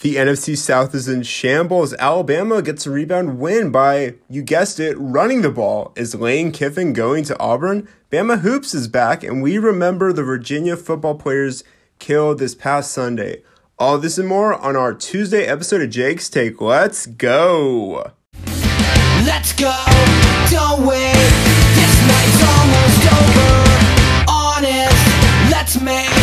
The NFC South is in shambles. Alabama gets a rebound win by, you guessed it, running the ball. Is Lane Kiffin going to Auburn? Bama Hoops is back, and we remember the Virginia football players killed this past Sunday. All this and more on our Tuesday episode of Jake's Take. Let's go! Let's go, don't wait. This night's almost over. Honest, let's make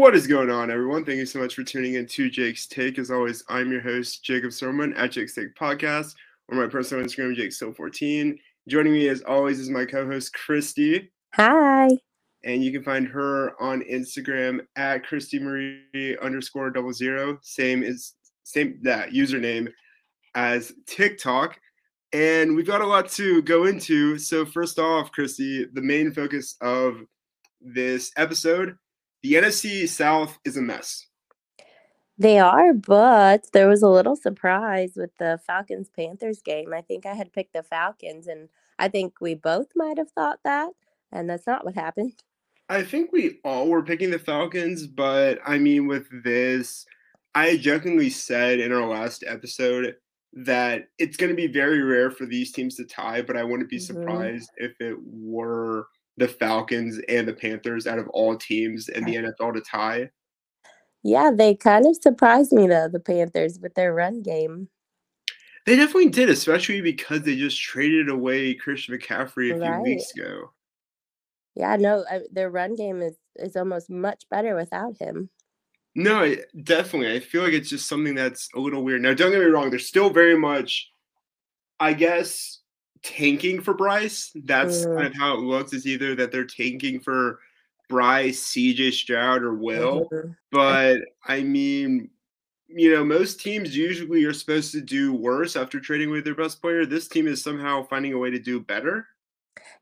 What is going on, everyone? Thank you so much for tuning in to Jake's Take. As always, I'm your host, Jacob Sermon at Jake's Take Podcast, or my personal Instagram, Jake14. Joining me, as always, is my co host, Christy. Hi. And you can find her on Instagram at Christy Marie underscore double zero. Same is same that username as TikTok. And we've got a lot to go into. So, first off, Christy, the main focus of this episode the NFC South is a mess. They are, but there was a little surprise with the Falcons Panthers game. I think I had picked the Falcons, and I think we both might have thought that, and that's not what happened. I think we all were picking the Falcons, but I mean, with this, I jokingly said in our last episode that it's going to be very rare for these teams to tie, but I wouldn't be Mhm. surprised if it were the Falcons and the Panthers out of all teams in the NFL to tie. Yeah, they kind of surprised me though, the Panthers with their run game. They definitely did, especially because they just traded away Christian McCaffrey a few weeks ago. Yeah, no, uh, their run game is is almost much better without him. No, I- definitely. I feel like it's just something that's a little weird. Now, don't get me wrong, they're still very much, I guess, tanking for Bryce. That's Mm. kind of how it looks. Is either that they're tanking for Bryce, CJ Stroud, or Will. Mhm. But I mean, you know, most teams usually are supposed to do worse after trading away their best player. This team is somehow finding a way to do better.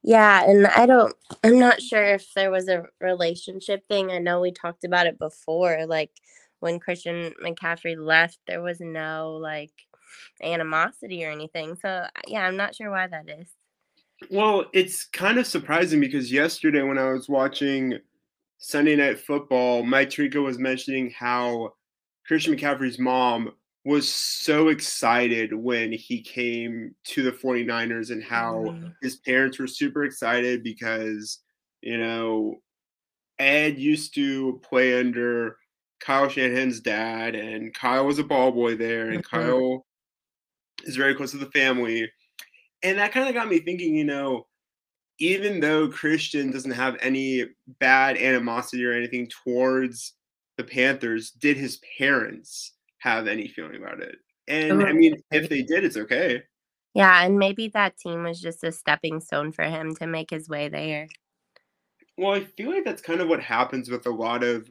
Yeah, and I don't I'm not sure if there was a relationship thing. I know we talked about it before like when Christian McCaffrey left, there was no like animosity or anything. So yeah, I'm not sure why that is. Well, it's kind of surprising because yesterday when I was watching Sunday Night Football, Mike Tirico was mentioning how Christian McCaffrey's mom was so excited when he came to the 49ers and how Mhm. his parents were super excited because, you know, Ed used to play under Kyle Shanahan's dad, and Kyle was a ball boy there, and Mhm. Kyle is very close to the family. And that kind of got me thinking, you know, even though Christian doesn't have any bad animosity or anything towards the Panthers, did his parents have any feeling about it? And I mean, if they did, it's okay. Yeah, and maybe that team was just a stepping stone for him to make his way there. Well, I feel like that's kind of what happens with a lot of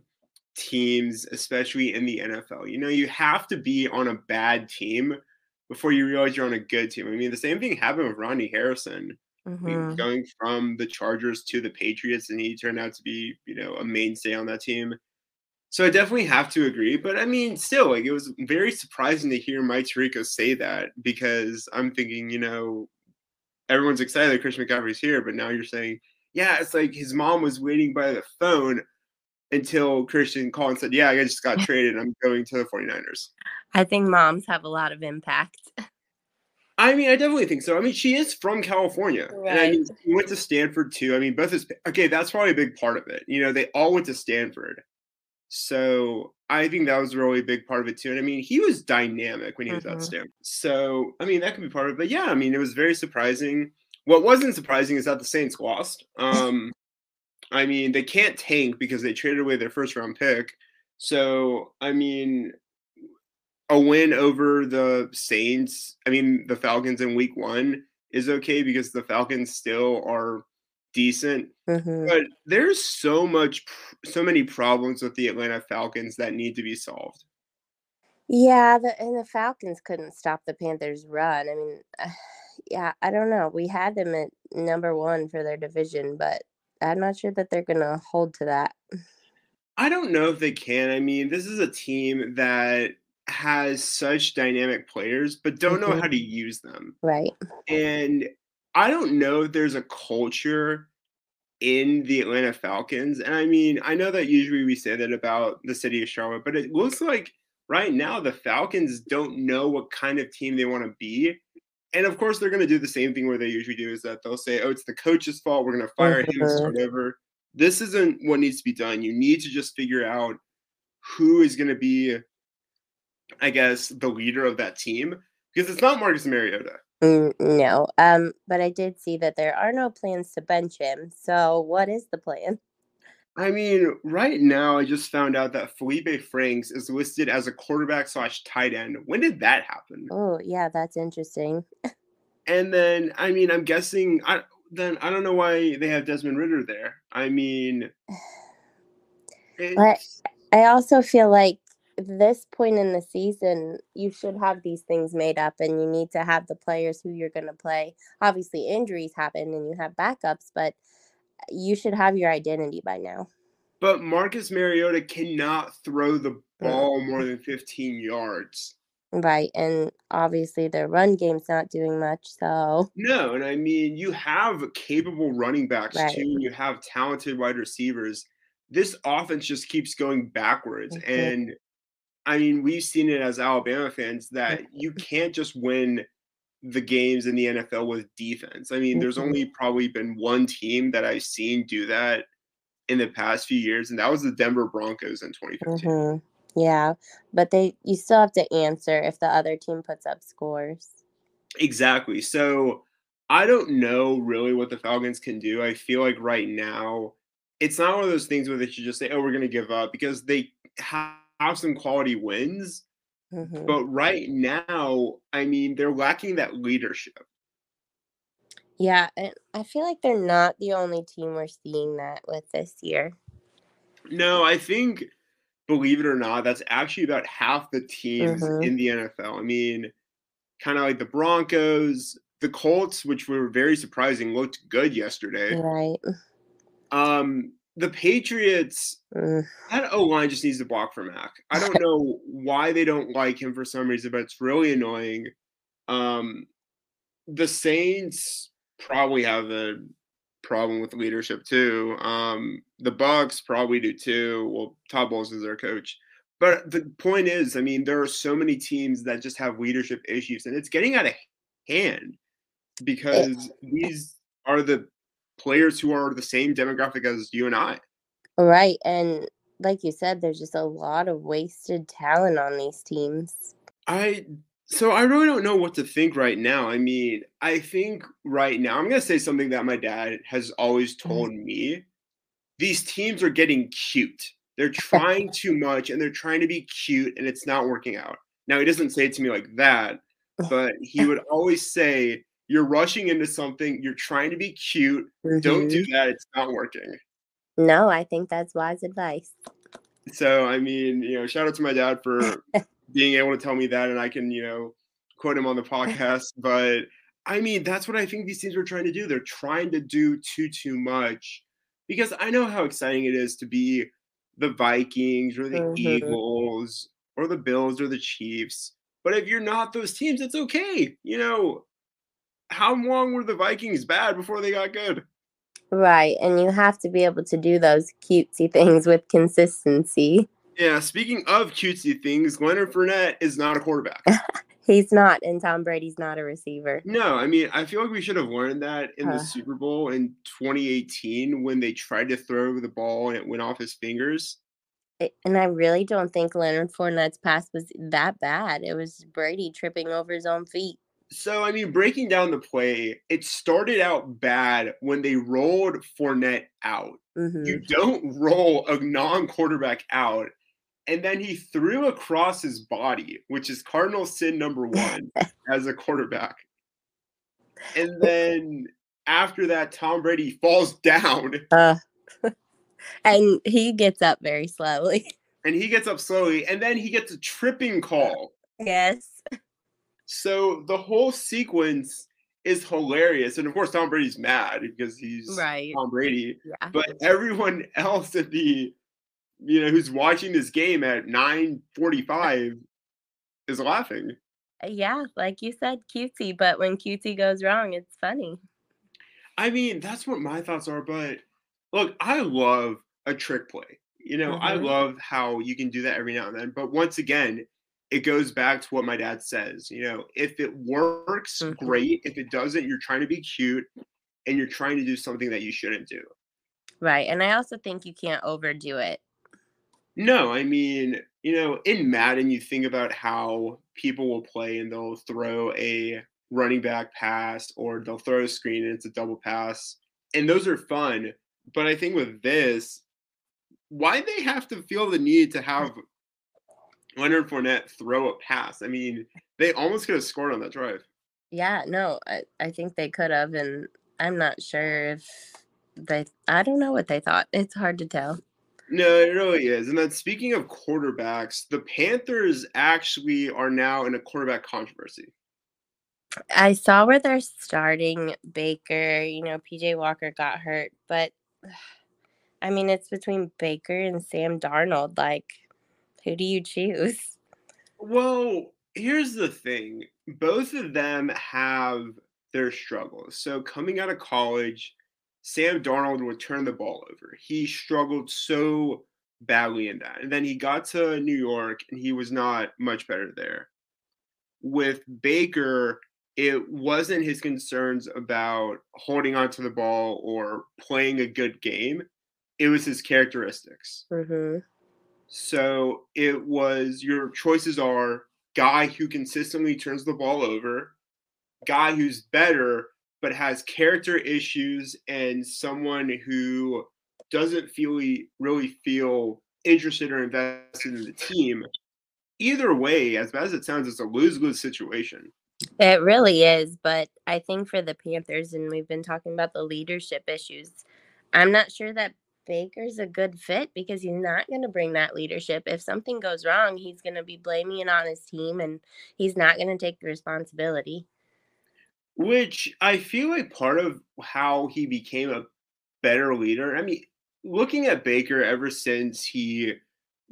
teams, especially in the NFL. You know, you have to be on a bad team before you realize you're on a good team. I mean, the same thing happened with Ronnie Harrison. I mean, mm-hmm. going from the Chargers to the Patriots, and he turned out to be, you know, a mainstay on that team. So I definitely have to agree. But I mean, still, like it was very surprising to hear Mike Tirico say that because I'm thinking, you know, everyone's excited that Christian McCaffrey's here, but now you're saying, yeah, it's like his mom was waiting by the phone until Christian called and said, Yeah, I just got traded. I'm going to the 49ers. I think moms have a lot of impact. I mean, I definitely think so. I mean, she is from California. And I mean, Right. she went to Stanford too. I mean, both is okay, that's probably a big part of it. You know, they all went to Stanford. So I think that was really a really big part of it too. And I mean, he was dynamic when he was at Mhm. Stanford. So I mean, that could be part of it. But yeah, I mean, it was very surprising. What wasn't surprising is that the Saints lost. Um, I mean, they can't tank because they traded away their first round pick. So I mean, a win over the Saints, I mean the Falcons in week 1 is okay because the Falcons still are decent, Mhm. but there's so much so many problems with the Atlanta Falcons that need to be solved. Yeah, the and the Falcons couldn't stop the Panthers' run. I mean, yeah, I don't know. We had them at number one for their division, but I'm not sure that they're gonna hold to that. I don't know if they can. I mean, this is a team that has such dynamic players but don't know Mhm. how to use them. Right. And I don't know if there's a culture in the Atlanta Falcons. And I mean, I know that usually we say that about the city of Charlotte, but it looks like right now the Falcons don't know what kind of team they want to be. And of course, they're going to do the same thing where they usually do is that they'll say, oh, it's the coach's fault. We're going to fire him and start over. This isn't what needs to be done. You need to just figure out who is going to be, I guess, the leader of that team because it's not Marcus Mariota. Mm, no, um, but I did see that there are no plans to bench him. So, what is the plan? I mean, right now, I just found out that Felipe Franks is listed as a quarterback slash tight end. When did that happen? Oh, yeah, that's interesting. and then, I mean, I'm guessing. I then I don't know why they have Desmond Ridder there. I mean, but I also feel like this point in the season, you should have these things made up and you need to have the players who you're going to play. Obviously, injuries happen and you have backups, but you should have your identity by now. But Marcus Mariota cannot throw the ball more than 15 yards. Right. And obviously, their run game's not doing much. So, no. And I mean, you have capable running backs right. too, you have talented wide receivers. This offense just keeps going backwards. Mm-hmm. And I mean, we've seen it as Alabama fans that you can't just win the games in the NFL with defense. I mean, there's mm-hmm. only probably been one team that I've seen do that in the past few years, and that was the Denver Broncos in 2015. Mm-hmm. Yeah, but they you still have to answer if the other team puts up scores. Exactly. So I don't know really what the Falcons can do. I feel like right now it's not one of those things where they should just say, "Oh, we're going to give up," because they have have some quality wins. Mm-hmm. But right now, I mean, they're lacking that leadership. Yeah, I feel like they're not the only team we're seeing that with this year. No, I think, believe it or not, that's actually about half the teams mm-hmm. in the NFL. I mean, kind of like the Broncos, the Colts, which were very surprising, looked good yesterday. Right. Um, the Patriots, mm. that O line just needs to block for Mac. I don't know why they don't like him for some reason, but it's really annoying. Um, the Saints probably have a problem with leadership too. Um, the Bucks probably do too. Well, Todd Bowles is their coach. But the point is, I mean, there are so many teams that just have leadership issues, and it's getting out of hand because these are the players who are the same demographic as you and I. Right. And like you said, there's just a lot of wasted talent on these teams. I so I really don't know what to think right now. I mean, I think right now I'm going to say something that my dad has always mm-hmm. told me. These teams are getting cute. They're trying too much and they're trying to be cute and it's not working out. Now he doesn't say it to me like that, but he would always say you're rushing into something, you're trying to be cute. Mm-hmm. Don't do mm-hmm. that. It's not working. No, I think that's wise advice. So, I mean, you know, shout out to my dad for being able to tell me that, and I can, you know, quote him on the podcast. But I mean, that's what I think these teams are trying to do. They're trying to do too, too much because I know how exciting it is to be the Vikings or the mm-hmm. Eagles or the Bills or the Chiefs. But if you're not those teams, it's okay. You know, how long were the Vikings bad before they got good? Right. And you have to be able to do those cutesy things with consistency. Yeah. Speaking of cutesy things, Leonard Fournette is not a quarterback. He's not, and Tom Brady's not a receiver. No, I mean, I feel like we should have learned that in the Super Bowl in 2018 when they tried to throw the ball and it went off his fingers. It, and I really don't think Leonard Fournette's pass was that bad. It was Brady tripping over his own feet. So, I mean, breaking down the play, it started out bad when they rolled Fournette out. Mm-hmm. You don't roll a non quarterback out. And then he threw across his body, which is cardinal sin number one as a quarterback. And then after that, Tom Brady falls down. Uh, and he gets up very slowly. And he gets up slowly. And then he gets a tripping call. Yes. So the whole sequence is hilarious. And of course, Tom Brady's mad because he's right. Tom Brady. Yeah. But everyone else at the, you know, who's watching this game at 945 is laughing. Uh, yeah, like you said, cutesy, but when cutesy goes wrong, it's funny. I mean, that's what my thoughts are, but look, I love a trick play. You know, I Mhm. love how you can do that every now and then. But once again, it goes back to what my dad says. You know, if it works, Mhm. great. If it doesn't, you're trying to be cute and you're trying to do something that you shouldn't do. Right. And I also think you can't overdo it. No, I mean, you know, in Madden, you think about how people will play and they'll throw a running back pass or they'll throw a screen and it's a double pass. And those are fun. But I think with this, why they have to feel the need to have Leonard Fournette throw a pass? I mean, they almost could have scored on that drive. Yeah, no, I, I think they could have, and I'm not sure if they I don't know what they thought. It's hard to tell. No, it really is. And then speaking of quarterbacks, the Panthers actually are now in a quarterback controversy. I saw where they're starting Baker, you know, PJ Walker got hurt, but I mean it's between Baker and Sam Darnold. Like, who do you choose? Well, here's the thing. Both of them have their struggles. So coming out of college, Sam Darnold would turn the ball over. He struggled so badly in that. And then he got to New York and he was not much better there. With Baker, it wasn't his concerns about holding onto the ball or playing a good game. It was his characteristics. Mm-hmm. So it was your choices are guy who consistently turns the ball over, guy who's better but has character issues, and someone who doesn't feel really feel interested or invested in the team. Either way, as bad as it sounds, it's a lose lose situation. It really is, but I think for the Panthers, and we've been talking about the leadership issues, I'm not sure that Baker's a good fit because he's not going to bring that leadership. If something goes wrong, he's going to be blaming it on his team and he's not going to take the responsibility. Which I feel like part of how he became a better leader. I mean, looking at Baker ever since he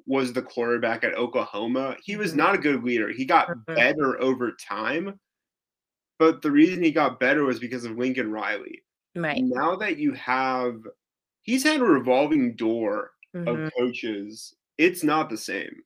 was the quarterback at Oklahoma, he was Mhm. not a good leader. He got Mhm. better over time. But the reason he got better was because of Lincoln Riley. Right. Now that you have he's had a revolving door Mhm. of coaches, it's not the same.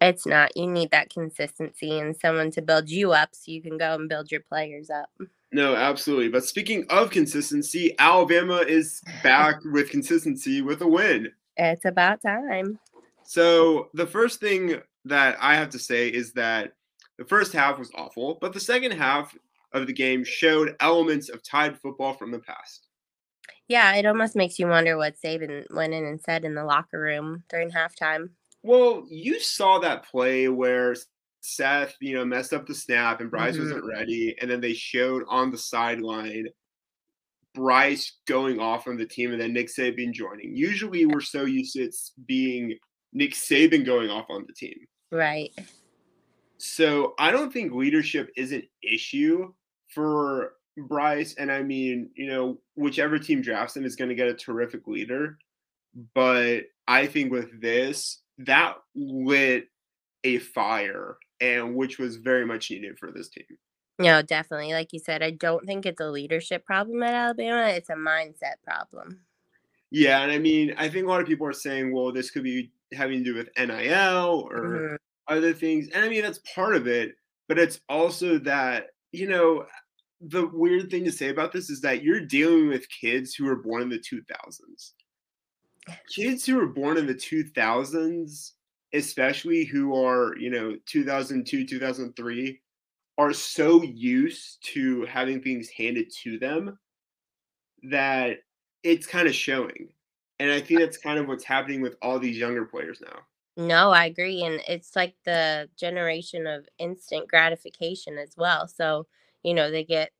It's not. You need that consistency and someone to build you up so you can go and build your players up. No, absolutely. But speaking of consistency, Alabama is back with consistency with a win. It's about time. So the first thing that I have to say is that the first half was awful, but the second half of the game showed elements of Tide football from the past. Yeah, it almost makes you wonder what Saban went in and said in the locker room during halftime. Well, you saw that play where Seth, you know, messed up the snap and Bryce Mhm. wasn't ready, and then they showed on the sideline Bryce going off on the team and then Nick Saban joining. Usually, we're so used to it being Nick Saban going off on the team. Right. So I don't think leadership is an issue for Bryce. And I mean, you know, whichever team drafts him is going to get a terrific leader. But I think with this, that lit a fire, and which was very much needed for this team. No, definitely. Like you said, I don't think it's a leadership problem at Alabama. It's a mindset problem. Yeah, and I mean, I think a lot of people are saying, well, this could be having to do with NIL or Mhm. other things. And I mean, that's part of it, but it's also that, you know, the weird thing to say about this is that you're dealing with kids who were born in the 2000s. Kids who were born in the 2000s, especially who are, you know, 2002, 2003, are so used to having things handed to them that it's kind of showing. And I think uh that's kind of what's happening with all these younger players now. No, I agree. And it's like the generation of instant gratification as well. So, you know, they get,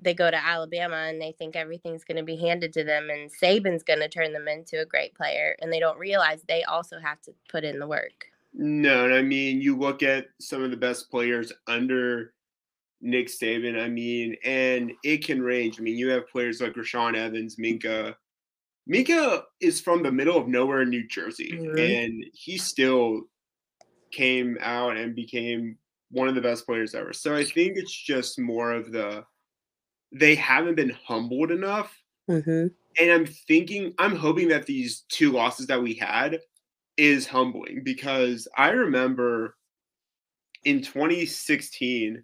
they go to Alabama and they think everything's going to be handed to them and Saban's going to turn them into a great player. And they don't realize they also have to put in the work. No, and I mean, you look at some of the best players under Nick Saban. I mean, and it can range. I mean, you have players like Rashaan Evans, Minkah. Minkah is from the middle of nowhere in New Jersey, Mhm. and he still came out and became one of the best players ever. So I think it's just more of the they haven't been humbled enough Mm-hmm. And I'm thinking, I'm hoping that these two losses that we had is humbling because I remember in 2016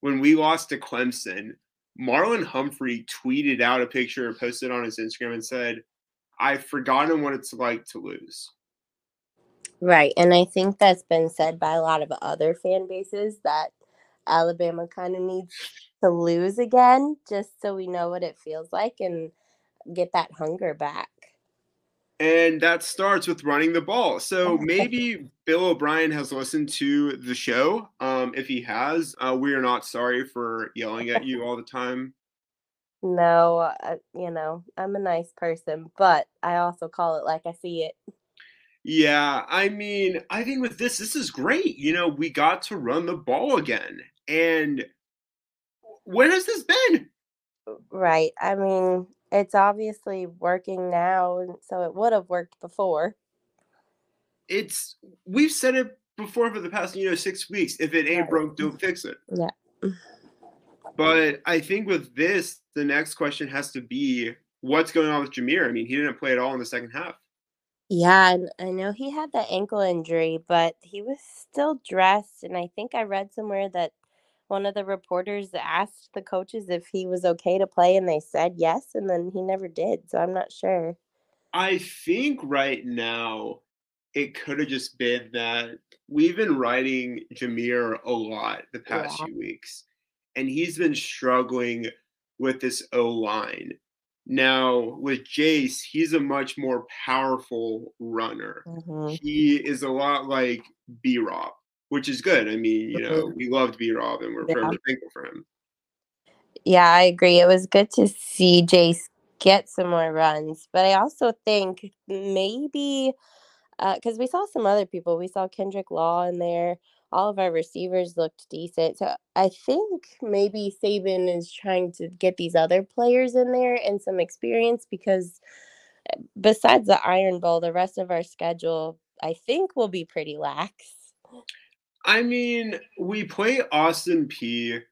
when we lost to Clemson, Marlon Humphrey tweeted out a picture, and posted on his Instagram, and said, I've forgotten what it's like to lose. Right. And I think that's been said by a lot of other fan bases that Alabama kind of needs to lose again just so we know what it feels like and get that hunger back. And that starts with running the ball. So maybe Bill O'Brien has listened to the show. Um, if he has, uh, we are not sorry for yelling at you all the time. No, uh, you know, I'm a nice person, but I also call it like I see it. Yeah, I mean, I think with this, this is great. You know, we got to run the ball again. And where has this been? Oh, right. I mean, it's obviously working now, and so it would have worked before. It's we've said it before for the past, you know, six weeks. If it ain't Right. broke, mm. don't fix it. Yeah. Mm. But I think with this, the next question has to be what's going on with Jahmyr? I mean, he didn't play at all in the second half. Yeah, and I know he had that ankle injury, but he was still dressed. And I think I read somewhere that one of the reporters asked the coaches if he was okay to play, and they said yes, and then he never did. So I'm not sure. I think right now it could have just been that we've been writing Jahmyr a lot the past Yeah. few weeks, and he's been struggling with this O line. Now, with Jase, he's a much more powerful runner. Mhm. He is a lot like B Rob, which is good. I mean, you know, we loved B Rob and we're Yeah. forever thankful for him. Yeah, I agree. It was good to see Jase get some more runs, but I also think maybe because we saw some other people, we saw Kendrick Law in there. All of our receivers looked decent, so I think maybe Saban is trying to get these other players in there and some experience because uh, besides the Iron Bowl, the rest of our schedule I think will be pretty lax. I mean, we play Austin Peay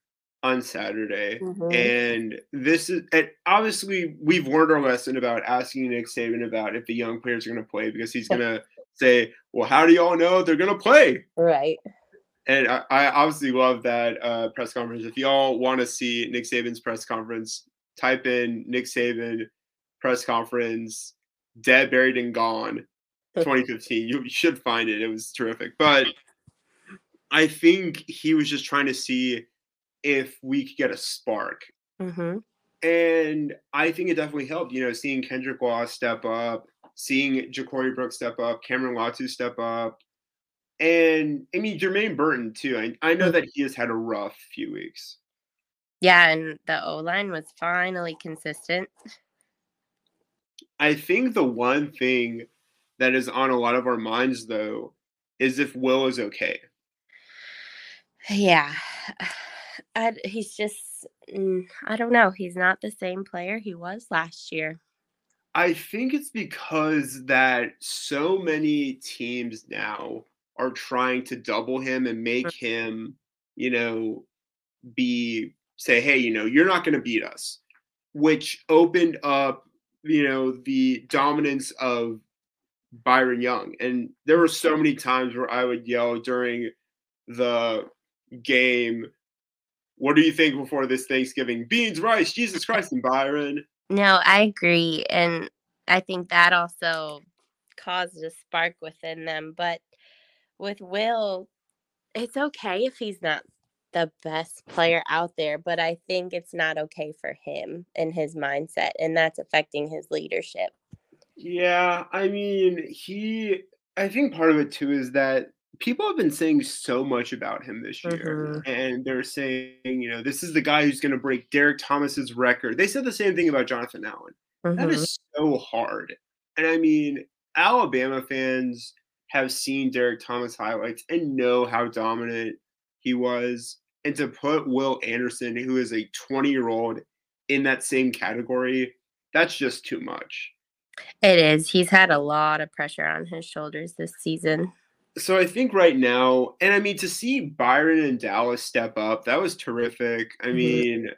on Saturday. Mhm. And this is and obviously we've learned our lesson about asking Nick Saban about if the young players are going to play because he's going to say, "Well, how do y'all know they're going to play?" Right. And I, I obviously love that uh, press conference. If y'all want to see Nick Saban's press conference, type in Nick Saban press conference, dead, buried, and gone, 2015. You should find it. It was terrific. But I think he was just trying to see if we could get a spark. hmm And I think it definitely helped, you know, seeing Kendrick Law step up, seeing JaCorey Brooks step up, Cameron Latu step up, and I mean Jermaine Burton too. I, I know that he has had a rough few weeks. Yeah, and the O line was finally consistent. I think the one thing that is on a lot of our minds though is if Will is okay. Yeah. I, he's just, mm, I don't know. He's not the same player he was last year. I think it's because that so many teams now are trying to double him and make him, you know, be say, hey, you know, you're not going to beat us, which opened up, you know, the dominance of Byron Young. And there were so many times where I would yell during the game, what do you think before this Thanksgiving? Beans, rice, Jesus Christ, and Byron. No, I agree. And I think that also caused a spark within them. But with Will, it's okay if he's not the best player out there, but I think it's not okay for him and his mindset, and that's affecting his leadership. Yeah, I mean, he I think part of it too is that people have been saying so much about him this year. And they're saying, you know, this is the guy who's going to break Derrick Thomas's record. They said the same thing about Jonathan Allen. That Mhm. is so hard. And I mean, Alabama fans have seen Derrick Thomas highlights and know how dominant he was. And to put Will Anderson, who is a 20 year old, in that same category, that's just too much. It is. He's had a lot of pressure on his shoulders this season. So I think right now, and I mean to see Byron and Dallas step up, that was terrific. I Mhm. mean,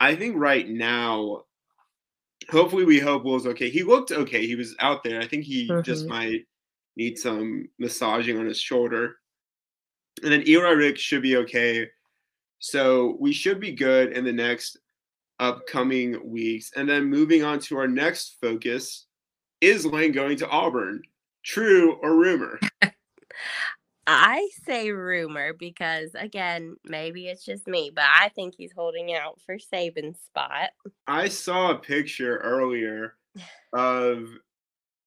I think right now, hopefully we hope Will's okay. He looked okay. He was out there. I think he just Mhm. might need some massaging on his shoulder. And then Eli Rick should be okay. So we should be good in the next upcoming weeks. And then moving on to our next focus is Lane going to Auburn? True or rumor? I say rumor because again, maybe it's just me, but I think he's holding out for Saban's spot. I saw a picture earlier of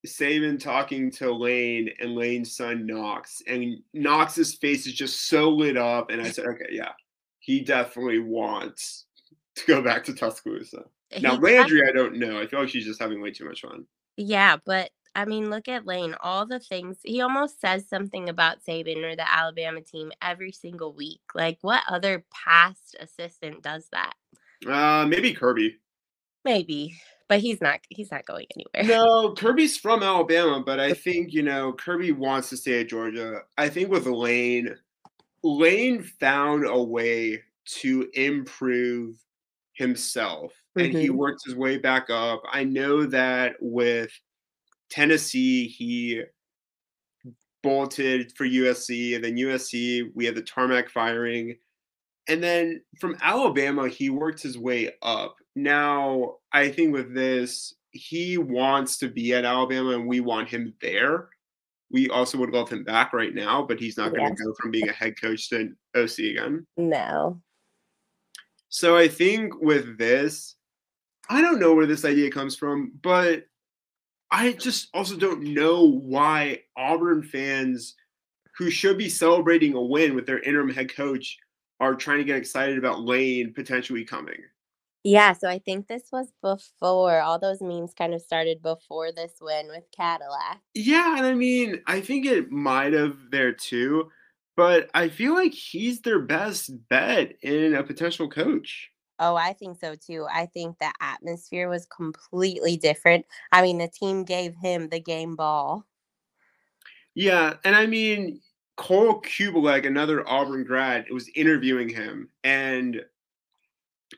Saban talking to Lane and Lane's son Knox, and Knox's face is just so lit up. And I said, okay, yeah, he definitely wants to go back to Tuscaloosa. Now, He Landry, I don't know. I feel like she's just having way too much fun. Yeah, but I mean, look at Lane. All the things he almost says something about Saban or the Alabama team every single week. Like, what other past assistant does that? Uh, maybe Kirby. Maybe, but he's not. He's not going anywhere. No, Kirby's from Alabama, but I think, you know, Kirby wants to stay at Georgia. I think with Lane, Lane found a way to improve himself and he Mhm. worked his way back up. I know that with Tennessee, he bolted for USC, and then USC, we had the tarmac firing. And then from Alabama, he worked his way up. Now, I think with this, he wants to be at Alabama and we want him there. We also would love him back right now, but he's not going Yes. to go from being a head coach to an OC again. No. So I think with this, I don't know where this idea comes from, but I just also don't know why Auburn fans who should be celebrating a win with their interim head coach are trying to get excited about Lane potentially coming. Yeah, so I think this was before all those memes kind of started before this win with Cadillac. Yeah, and I mean, I think it might have there too, but I feel like he's their best bet in a potential coach. Oh, I think so too. I think the atmosphere was completely different. I mean, the team gave him the game ball. Yeah, and I mean, Cole Cubelic, another Auburn grad, was interviewing him, and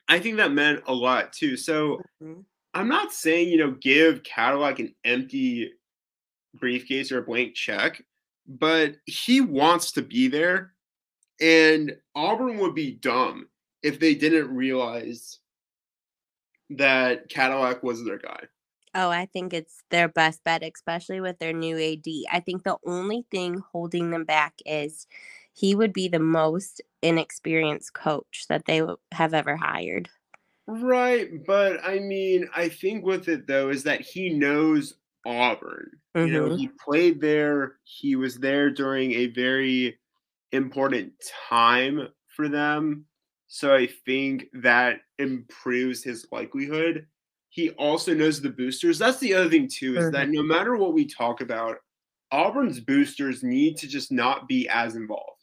I think that meant a lot too. So Mhm. I'm not saying you know give Cadillac an empty briefcase or a blank check, but he wants to be there, and Auburn would be dumb if they didn't realize that Cadillac was their guy. Oh, I think it's their best bet, especially with their new AD. I think the only thing holding them back is he would be the most inexperienced coach that they have ever hired. Right, but I mean, I think with it though is that he knows Auburn. You know, Mhm. he played there. He was there during a very important time for them. So I think that improves his likelihood. He also knows the boosters. That's the other thing too is that mm-hmm. no matter what we talk about, Auburn's boosters need to just not be as involved.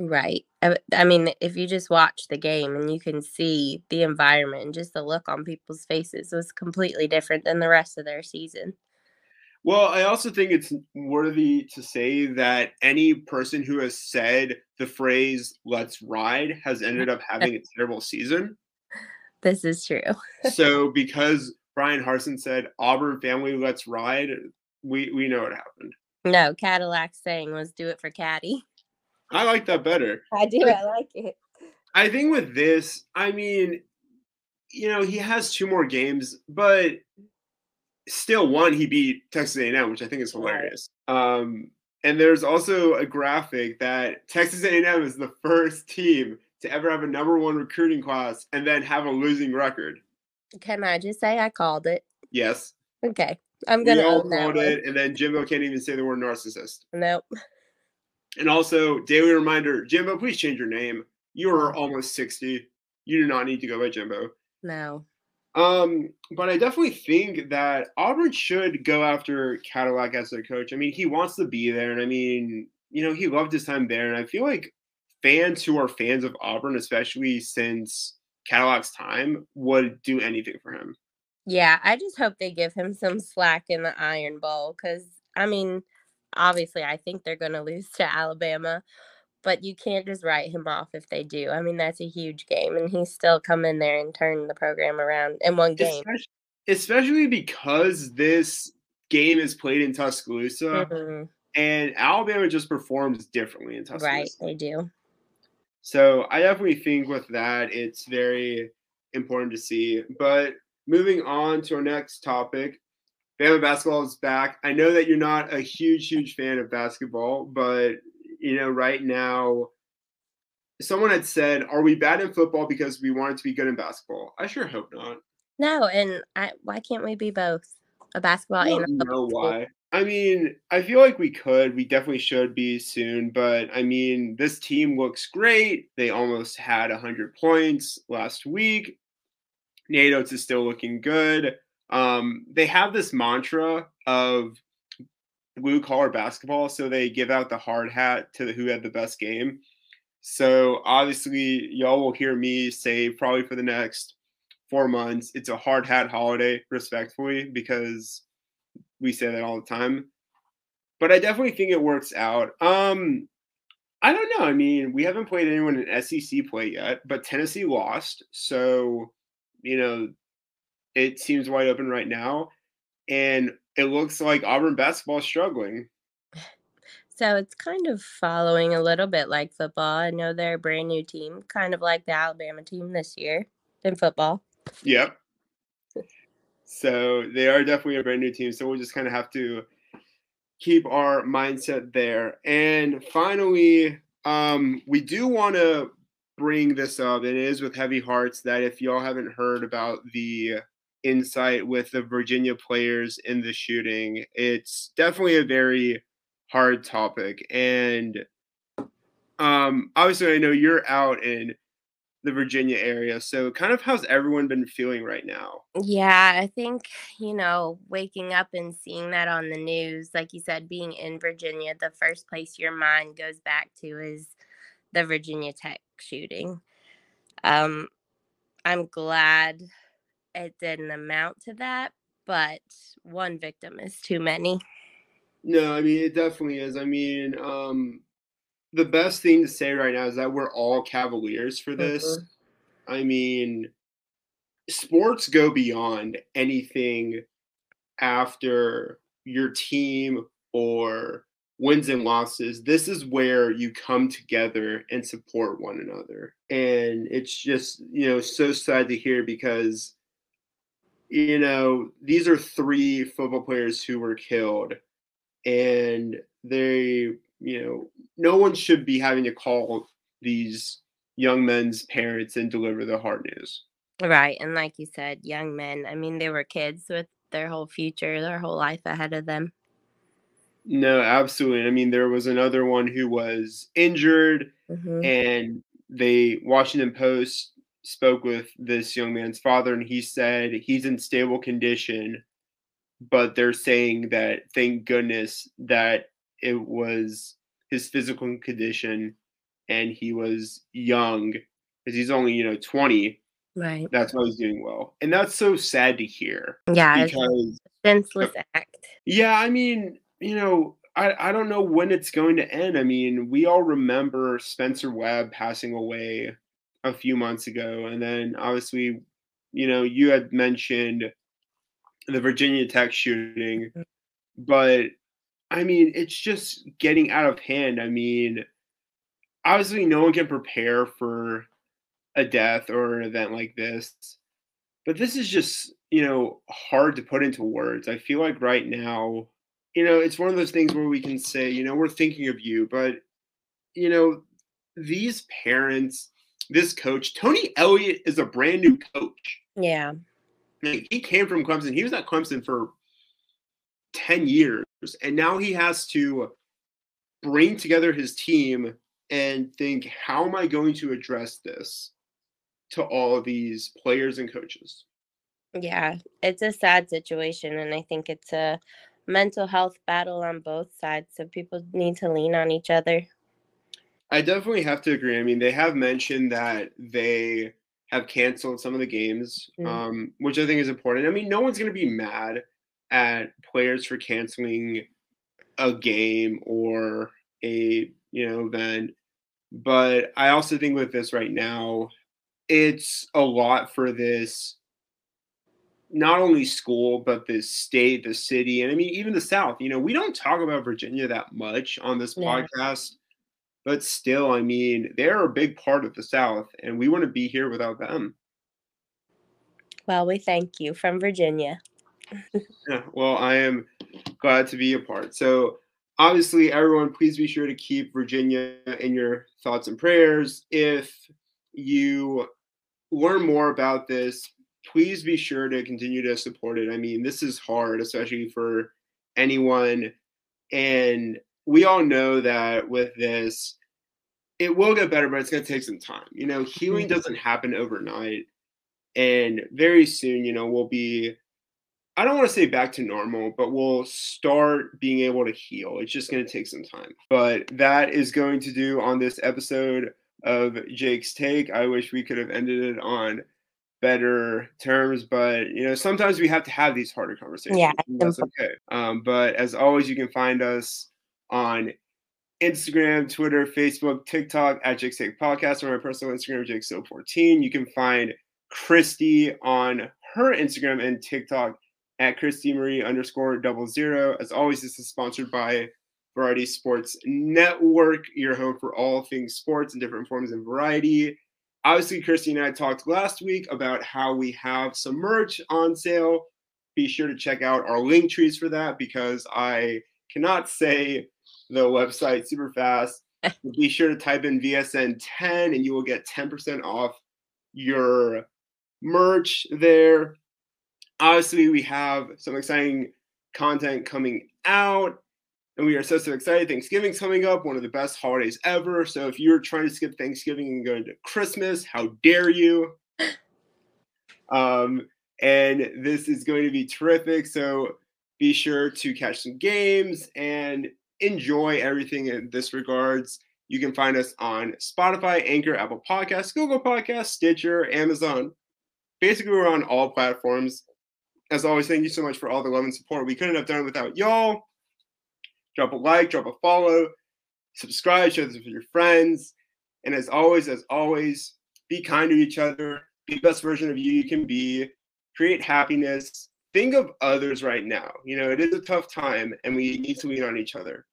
Right. I, I mean, if you just watch the game and you can see the environment and just the look on people's faces was completely different than the rest of their season. Well, I also think it's worthy to say that any person who has said the phrase "let's ride" has ended up having a terrible season. This is true. So because Bryan Harsin said Auburn family let's ride, we we know what happened. No, Cadillac saying was do it for Caddy. I like that better. I do. I like it. I think with this, I mean, you know, he has two more games, but still one he beat Texas A&M, which I think is Right. hilarious. Um, and there's also a graphic that Texas A&M is the first team to ever have a number one recruiting class and then have a losing record. Can I just say I called it? Yes, Okay. I'm going to all called one. it, and then Jimbo can't even say the word narcissist. Nope. And also, daily reminder, Jimbo, please change your name. You are almost 60. You do not need to go by Jimbo. No. Um, but I definitely think that Auburn should go after Cadillac as their coach. I mean, he wants to be there, and I mean, you know, he loved his time there. And I feel like fans who are fans of Auburn, especially since Cadillac's time, would do anything for him. Yeah, I just hope they give him some slack in the Iron Bowl because, I mean, obviously, I think they're going to lose to Alabama, but you can't just write him off if they do. I mean, that's a huge game, and he's still come in there and turned the program around in one game. Especially, especially because this game is played in Tuscaloosa Mhm. and Alabama just performs differently in Tuscaloosa. Right, they do. So I definitely think with that, it's very important to see. But moving on to our next topic, Bama basketball is back. I know that you're not a huge, huge fan of basketball, but you know, right now, someone had said, "Are we bad in football because we wanted to be good in basketball?" I sure hope not. No, and I, why can't we be both? A basketball I and a don't know football why. I mean, I feel like we could. We definitely should be soon. But I mean, this team looks great. They almost had 100 points last week. Nate Oats is still looking good. Um, they have this mantra of blue collar basketball. So they give out the hard hat to who had the best game. So obviously, y'all will hear me say probably for the next four months, it's a hard hat holiday, respectfully, because we say that all the time. But I definitely think it works out. Um, I don't know. I mean, we haven't played anyone in SEC play yet, but Tennessee lost, so you know it seems wide open right now, and it looks like Auburn basketball is struggling. So it's kind of following a little bit like football. I know they're a brand new team, kind of like the Alabama team this year in football. Yep. So they are definitely a brand new team. So we'll just kind of have to keep our mindset there. And finally, um, we do want to bring this up. It is with heavy hearts that if y'all haven't heard about the insight with the Virginia players in the shooting, it's definitely a very hard topic. And um, obviously, I know you're out in the Virginia area. So, kind of how's everyone been feeling right now? Yeah, I think, you know, waking up and seeing that on the news, like you said, being in Virginia, the first place your mind goes back to is the Virginia Tech shooting. Um, I'm glad it didn't amount to that, but one victim is too many. No, I mean it definitely is. I mean, um, the best thing to say right now is that we're all Cavaliers for this. Mhm. I mean, sports go beyond anything after your team or wins and losses. This is where you come together and support one another. And it's just, you know, so sad to hear because, you know, these are three football players who were killed. And they, you know, no one should be having to call these young men's parents and deliver the hard news. Right. And like you said, young men, I mean, they were kids with their whole future, their whole life ahead of them. No, absolutely. I mean, there was another one who was injured, hmm and they Washington Post spoke with this young man's father, and he said he's in stable condition, but they're saying that thank goodness that it was his physical condition, and he was young because he's only you know twenty. Right. That's why he's doing well, and that's so sad to hear Yeah. It's because a senseless act. Yeah, I mean, you know, I, I don't know when it's going to end. I mean, we all remember Spencer Webb passing away a few months ago. And then obviously, you know, you had mentioned the Virginia Tech shooting, mm-hmm. but I mean, it's just getting out of hand. I mean, obviously, no one can prepare for a death or an event like this, but this is just, you know, hard to put into words. I feel like right now, you know, it's one of those things where we can say, you know, we're thinking of you, but, you know, these parents, this coach, Tony Elliott is a brand new coach. Yeah. He came from Clemson. He was at Clemson for 10 years, and now he has to bring together his team and think, how am I going to address this to all of these players and coaches? Yeah. It's a sad situation. And I think it's a mental health battle on both sides. So people need to lean on each other. I definitely have to agree. I mean, they have mentioned that they have canceled some of the games, Mm. um, which I think is important. I mean, no one's going to be mad at players for canceling a game or a you know event, but I also think with this right now, it's a lot for this not only school, but the state, the city, and I mean, even the South. You know, we don't talk about Virginia that much on this Yeah. podcast, but still, I mean, they're a big part of the South, and we want to be here without them. Well, we thank you from Virginia. Yeah, well, I am glad to be a part. So, obviously, everyone, please be sure to keep Virginia in your thoughts and prayers. If you learn more about this, please be sure to continue to support it. I mean, this is hard, especially for anyone. And we all know that with this, it will get better, but it's going to take some time. You know, healing mm-hmm. doesn't happen overnight. And very soon, you know, we'll be I don't want to say back to normal, but we'll start being able to heal. It's just going to take some time. But that is going to do on this episode of Jake's Take. I wish we could have ended it on better terms, but you know, sometimes we have to have these harder conversations. Yeah, that's okay. Um, but as always, you can find us on Instagram, Twitter, Facebook, TikTok at Jake's Take Podcast, or my personal Instagram, Jake 14 You can find Christy on her Instagram and TikTok at Christy Marie underscore double zero. As always, this is sponsored by Variety Sports Network, your home for all things sports and different forms and variety. Obviously, Christy and I talked last week about how we have some merch on sale. Be sure to check out our link trees for that because I cannot say the website super fast. Be sure to type in VSN10 and you will get 10% off your merch there obviously we have some exciting content coming out and we are so so excited. Thanksgiving's coming up one of the best holidays ever. So if you're trying to skip thanksgiving and go into christmas how dare you? Um and this is going to be terrific. So be sure to catch some games and enjoy everything in this regards. You can find us on spotify anchor apple podcasts google podcasts stitcher amazon. Basically we're on all platforms as always, thank you so much for all the love and support. We couldn't have done it without y'all. Drop a like, drop a follow, subscribe, share this with your friends. And as always, as always, be kind to each other. Be the best version of you you can be. Create happiness. Think of others right now. You know, it is a tough time and we need to lean on each other.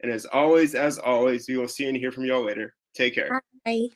And as always, as always, we will see and hear from y'all later. Take care. Bye.